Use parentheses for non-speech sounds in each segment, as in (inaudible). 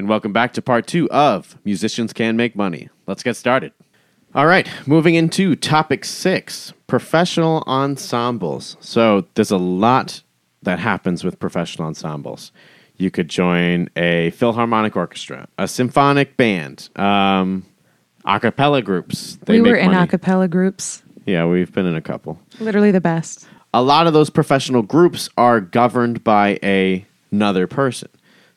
and welcome back to part two of Musicians Can Make Money. Let's get started. All right, moving into topic six professional ensembles. So, there's a lot that happens with professional ensembles. You could join a philharmonic orchestra, a symphonic band, um, a cappella groups. we were in money. a cappella groups. Yeah, we've been in a couple. Literally the best. a lot of those professional groups are governed by a, another person.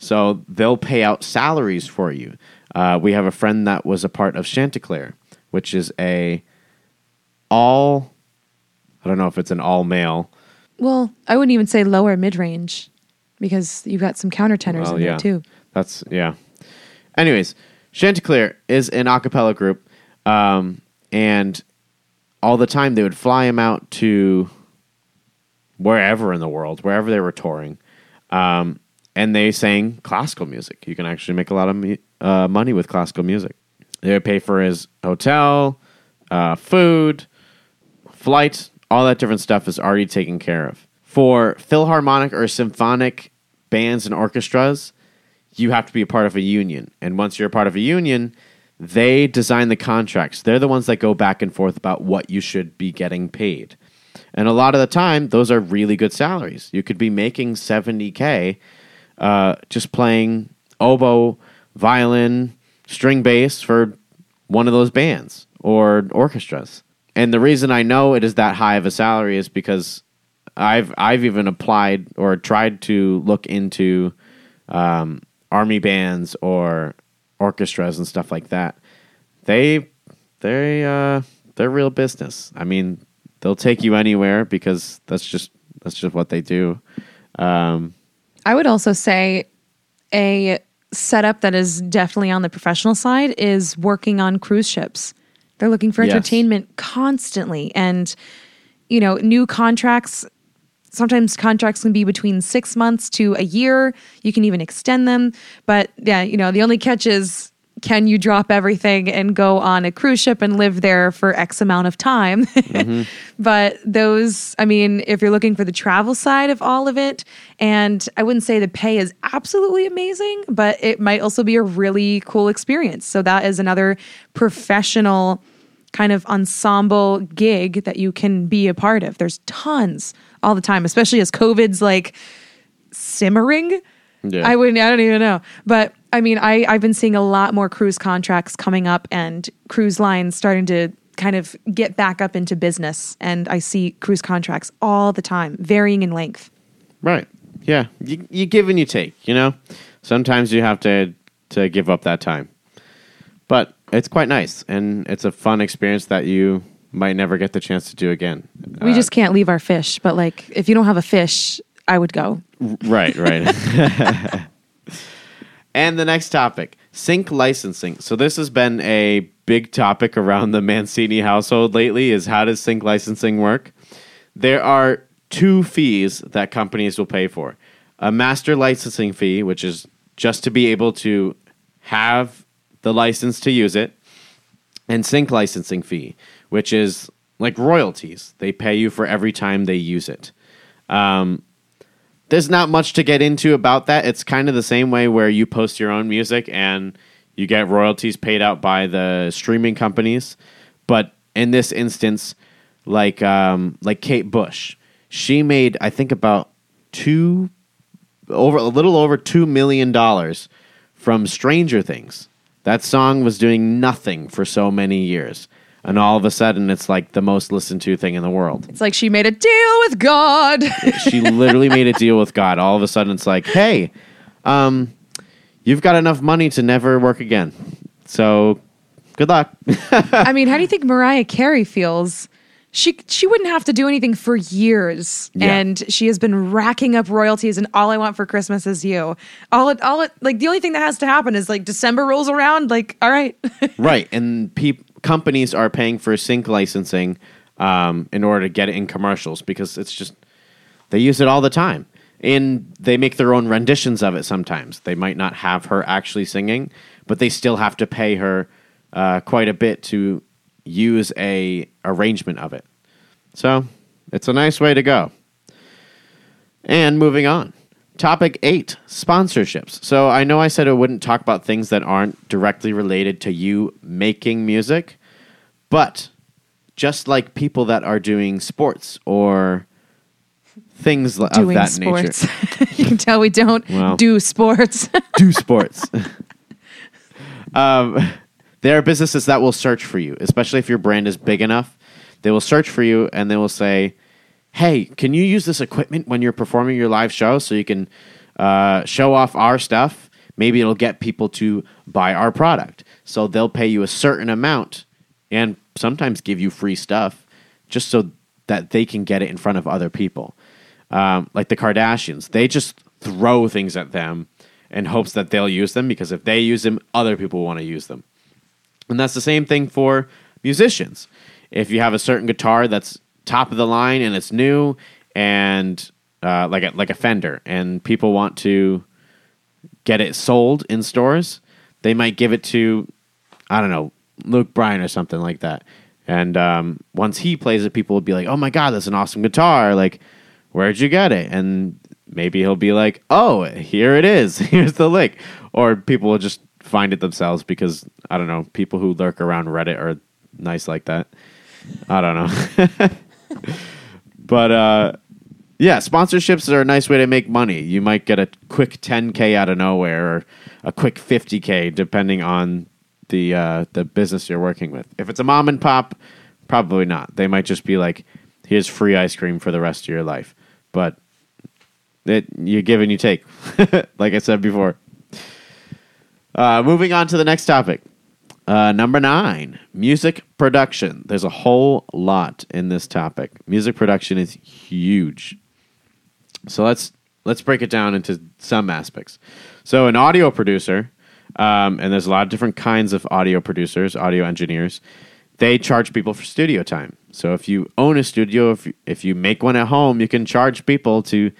So they'll pay out salaries for you. Uh, we have a friend that was a part of Chanticleer, which is a all, I don't know if it's an all male. Well, I wouldn't even say lower mid range because you've got some countertenors Well, in yeah. there too. That's, yeah. Anyways, Chanticleer is an a cappella group. Um, and all the time they would fly him out to wherever in the world, wherever they were touring. Um, and they sang classical music. You can actually make a lot of uh, money with classical music. They would pay for his hotel, uh, food, flight, all that different stuff is already taken care of. For philharmonic or symphonic bands and orchestras, you have to be a part of a union. And once you're a part of a union, they design the contracts. They're the ones that go back and forth about what you should be getting paid. And a lot of the time, those are really good salaries. You could be making 70K uh, just playing oboe, violin, string bass for one of those bands or orchestras. And the reason I know it is that high of a salary is because I've I've even applied or tried to look into um, army bands or orchestras and stuff like that. They they uh, they're real business. I mean, they'll take you anywhere because that's just that's just what they do. Um, I would also say a setup that is definitely on the professional side is working on cruise ships. They're looking for Yes. entertainment constantly and you know, new contracts sometimes contracts can be between 6 months to a year. You can even extend them, but yeah, you know, the only catch is can you drop everything and go on a cruise ship and live there for X amount of time? (laughs) Mm-hmm. but those, I mean, if you're looking for the travel side of all of it, and I wouldn't say the pay is absolutely amazing, but it might also be a really cool experience. So that is another professional kind of ensemble gig that you can be a part of. There's tons all the time, especially as COVID's like simmering. Yeah. I wouldn't, I don't even know. But I mean, I, I've been seeing a lot more cruise contracts coming up and cruise lines starting to kind of get back up into business. And I see cruise contracts all the time, varying in length. Right. Yeah. You, you give and you take, you know? Sometimes you have to, to give up that time. But it's quite nice. And it's a fun experience that you might never get the chance to do again. We Uh, just can't leave our fish. But like, if you don't have a fish, I would go. Right, right. (laughs) and the next topic sync licensing. So, this has been a big topic around the Mancini household lately is how does sync licensing work? There are two fees that companies will pay for a master licensing fee, which is just to be able to have the license to use it, and sync licensing fee, which is like royalties. They pay you for every time they use it. Um, there's not much to get into about that. It's kind of the same way where you post your own music and you get royalties paid out by the streaming companies. But in this instance, like um, like Kate Bush, she made I think about two over a little over two million dollars from Stranger Things. That song was doing nothing for so many years. And all of a sudden, it's like the most listened to thing in the world It's like she made a deal with God. (laughs) she literally made a deal with God. All of a sudden, it's like, hey, um, you've got enough money to never work again. So, good luck. (laughs) I mean, how do you think Mariah Carey feels? She she wouldn't have to do anything for years, Yeah. and she has been racking up royalties. And all I want for Christmas is you. All it all it like the only thing that has to happen is like December rolls around. Like, all right, (laughs) right, and peop companies are paying for sync licensing um, in order to get it in commercials because it's just they use it all the time, and they make their own renditions of it. Sometimes they might not have her actually singing, but they still have to pay her uh, quite a bit to use a arrangement of it. So it's a nice way to go. And moving on topic eight sponsorships. So I know I said I wouldn't talk about things that aren't directly related to you making music, but just like people that are doing sports or things li- of Doing that sports. nature. (laughs) you can tell we don't Well. do sports. (laughs) do sports. um, there are businesses that will search for you, especially if your brand is big enough. They will search for you and they will say, "Hey, can you use this equipment when you're performing your live show so you can uh, show off our stuff? Maybe it'll get people to buy our product." So they'll pay you a certain amount and sometimes give you free stuff just so that they can get it in front of other people. Um, like the Kardashians, they just throw things at them in hopes that they'll use them because if they use them, other people want to use them. And that's the same thing for musicians. If you have a certain guitar that's top of the line and it's new and uh, like a, like a Fender, and people want to get it sold in stores, they might give it to I don't know Luke Bryan or something like that. And um, once he plays it, people will be like, "Oh my god, that's an awesome guitar! Like, where'd you get it?" And maybe he'll be like, "Oh, here it is. (laughs) Here's the link." Or people will just find it themselves because I don't know. People who lurk around Reddit are nice like that. I don't know. (laughs) but uh, yeah, sponsorships are a nice way to make money. You might get a quick 10k out of nowhere or a quick 50k depending on the uh, the business you're working with. If it's a mom and pop, probably not. They might just be like, "Here's free ice cream for the rest of your life." But it you give and you take, (laughs) like I said before. Uh, moving on to the next topic. Uh, number nine, music production. There's a whole lot in this topic. Music production is huge. So let's let's break it down into some aspects. So an audio producer, um, and there's a lot of different kinds of audio producers, audio engineers. They charge people for studio time. So if you own a studio, if if you make one at home, you can charge people to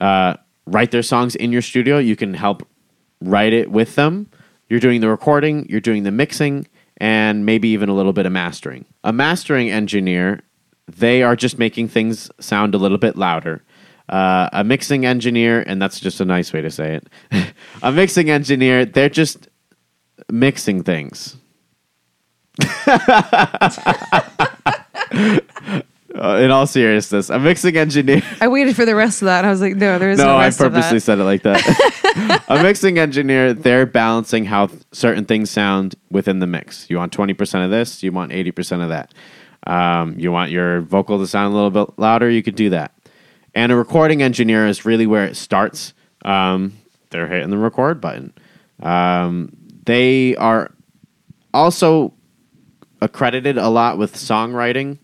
uh, write their songs in your studio. You can help write it with them. You're doing the recording, you're doing the mixing, and maybe even a little bit of mastering. A mastering engineer, they are just making things sound a little bit louder. Uh, a mixing engineer, and that's just a nice way to say it. (laughs) a mixing engineer, they're just mixing things. (laughs) Uh, in all seriousness, a mixing engineer. (laughs) I waited for the rest of that. I was like, no, there is no, no, I purposely said it like that. (laughs) a mixing engineer, they're balancing how th- certain things sound within the mix. You want 20% of this, you want 80% of that. Um, you want your vocal to sound a little bit louder, you could do that. And a recording engineer is really where it starts. Um, they're hitting the record button. Um, they are also accredited a lot with songwriting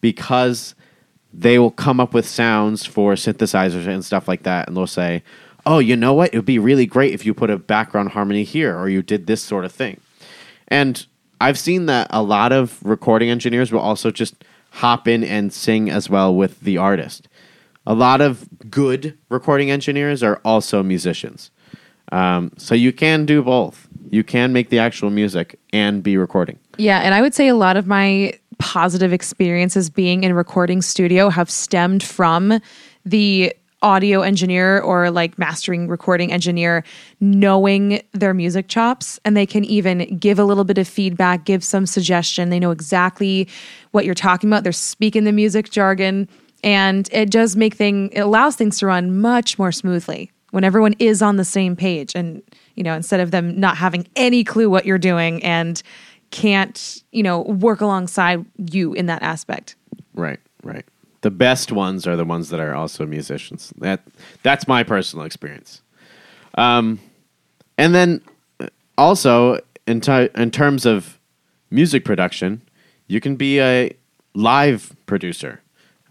because they will come up with sounds for synthesizers and stuff like that and they'll say oh you know what? It would be really great if you put a background harmony here or you did this sort of thing. And i've seen that a lot of recording engineers will also just hop in and sing as well with the artist. A lot of good recording engineers are also musicians. Um, so you can do both. You can make the actual music and be recording. Yeah, and I would say a lot of my positive experiences being in recording studio have stemmed from the audio engineer or like mastering recording engineer knowing their music chops and they can even give a little bit of feedback, give some suggestion. They know exactly what you're talking about. They're speaking the music jargon and it does make thing it allows things to run much more smoothly when everyone is on the same page and you know instead of them not having any clue what you're doing and can't you know work alongside you in that aspect Right, right. The best ones are the ones that are also musicians. That that's my personal experience. Um, and then uh, also in ti in terms of music production, you can be a live producer.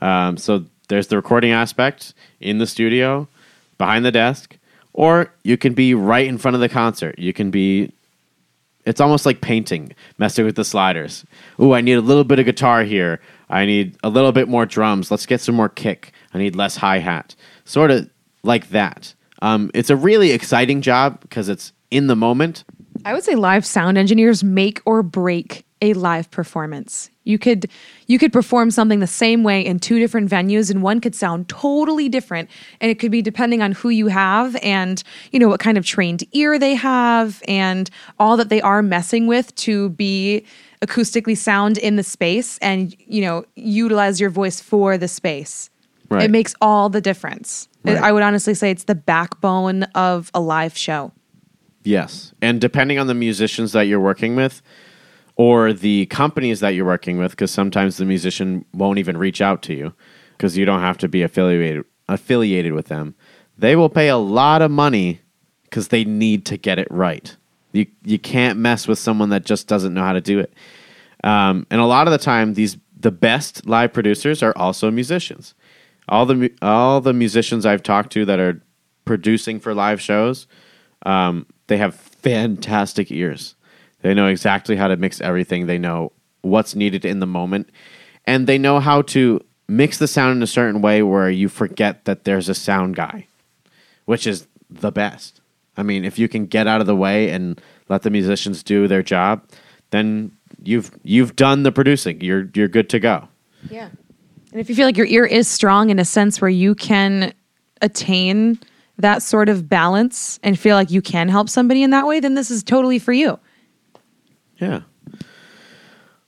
Um, so there's the recording aspect in the studio, behind the desk, or you can be right in front of the concert. You can be it's almost like painting, messing with the sliders. Ooh, I need a little bit of guitar here. I need a little bit more drums. Let's get some more kick. I need less hi hat. Sort of like that. Um, it's a really exciting job because it's in the moment. i would say live sound engineers make or break a live performance You could you could perform something the same way in two different venues and one could sound totally different and it could be depending on who you have and you know what kind of trained ear they have and all that they are messing with to be acoustically sound in the space and you know utilize your voice for the space. Right. It makes all the difference. Right. I would honestly say it's the backbone of a live show. Yes. And depending on the musicians that you're working with or the companies that you're working with, because sometimes the musician won't even reach out to you because you don't have to be affiliated affiliated with them. They will pay a lot of money because they need to get it right. You you can't mess with someone that just doesn't know how to do it. Um, and a lot of the time, these the best live producers are also musicians. All the all the musicians I've talked to that are producing for live shows, um, they have fantastic ears. They know exactly how to mix everything. They know what's needed in the moment, and they know how to mix the sound in a certain way where you forget that there's a sound guy, which is the best. I mean, if you can get out of the way and let the musicians do their job, then you've you've done the producing. You're you're good to go. Yeah. And if you feel like your ear is strong in a sense where you can attain that sort of balance and feel like you can help somebody in that way, then this is totally for you. Yeah.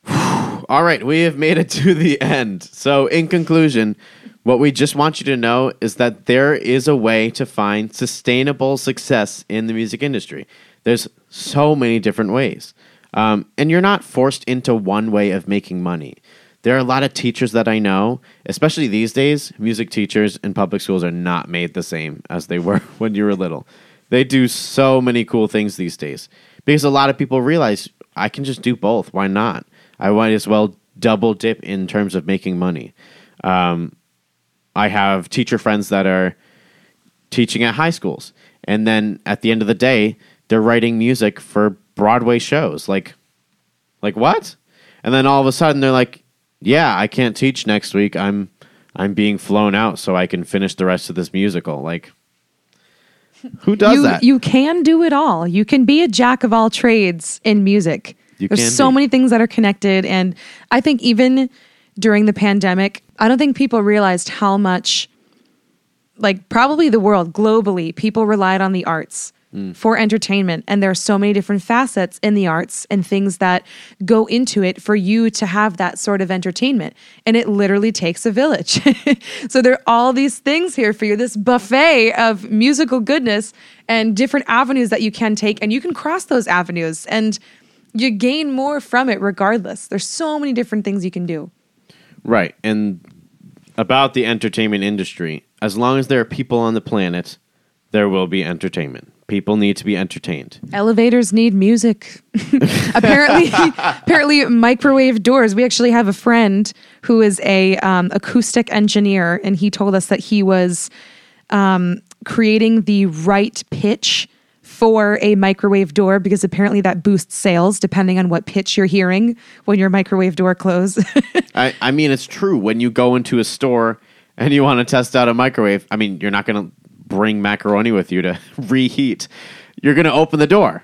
(sighs) All right, we have made it to the end. So, in conclusion, what we just want you to know is that there is a way to find sustainable success in the music industry. There's so many different ways. Um, and you're not forced into one way of making money. There are a lot of teachers that I know, especially these days, music teachers in public schools are not made the same as they were (laughs) when you were little. They do so many cool things these days because a lot of people realize I can just do both. Why not? I might as well double dip in terms of making money. Um, I have teacher friends that are teaching at high schools, and then at the end of the day, they're writing music for Broadway shows. Like, like what? And then all of a sudden, they're like, "Yeah, I can't teach next week. I'm I'm being flown out so I can finish the rest of this musical." Like, who does you, that? You can do it all. You can be a jack of all trades in music. You There's so be. many things that are connected. And I think even during the pandemic, I don't think people realized how much, like, probably the world globally, people relied on the arts. For entertainment. And there are so many different facets in the arts and things that go into it for you to have that sort of entertainment. And it literally takes a village. (laughs) so there are all these things here for you this buffet of musical goodness and different avenues that you can take. And you can cross those avenues and you gain more from it regardless. There's so many different things you can do. Right. And about the entertainment industry, as long as there are people on the planet, there will be entertainment. People need to be entertained. Elevators need music. (laughs) apparently, (laughs) apparently, microwave doors. We actually have a friend who is a um, acoustic engineer, and he told us that he was um, creating the right pitch for a microwave door because apparently that boosts sales depending on what pitch you're hearing when your microwave door closes. (laughs) I, I mean, it's true. When you go into a store and you want to test out a microwave, I mean, you're not going to bring macaroni with you to (laughs) reheat. You're going to open the door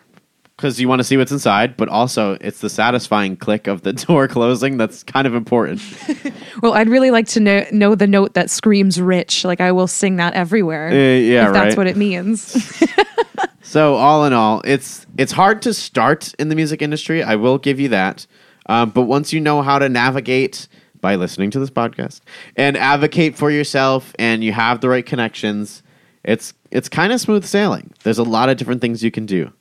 because you want to see what's inside, but also it's the satisfying click of the (laughs) door closing that's kind of important. (laughs) well, I'd really like to know, know the note that screams rich. Like I will sing that everywhere. Uh, yeah, if that's what it means. So all in all, it's it's hard to start in the music industry. I will give you that. Um, but once you know how to navigate by listening to this podcast and advocate for yourself, and you have the right connections, it's it's kind of smooth sailing. There's a lot of different things you can do.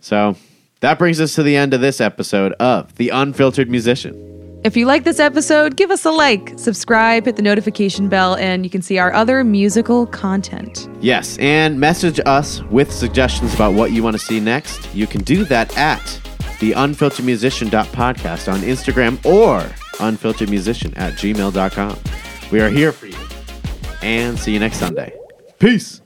So that brings us to the end of this episode of the Unfiltered Musician. If you like this episode, give us a like, subscribe, hit the notification bell, and you can see our other musical content. Yes, and message us with suggestions about what you want to see next. You can do that at the unfilteredmusician.podcast on Instagram or unfilteredmusician at gmail.com. We are here for you. And see you next Sunday. Peace.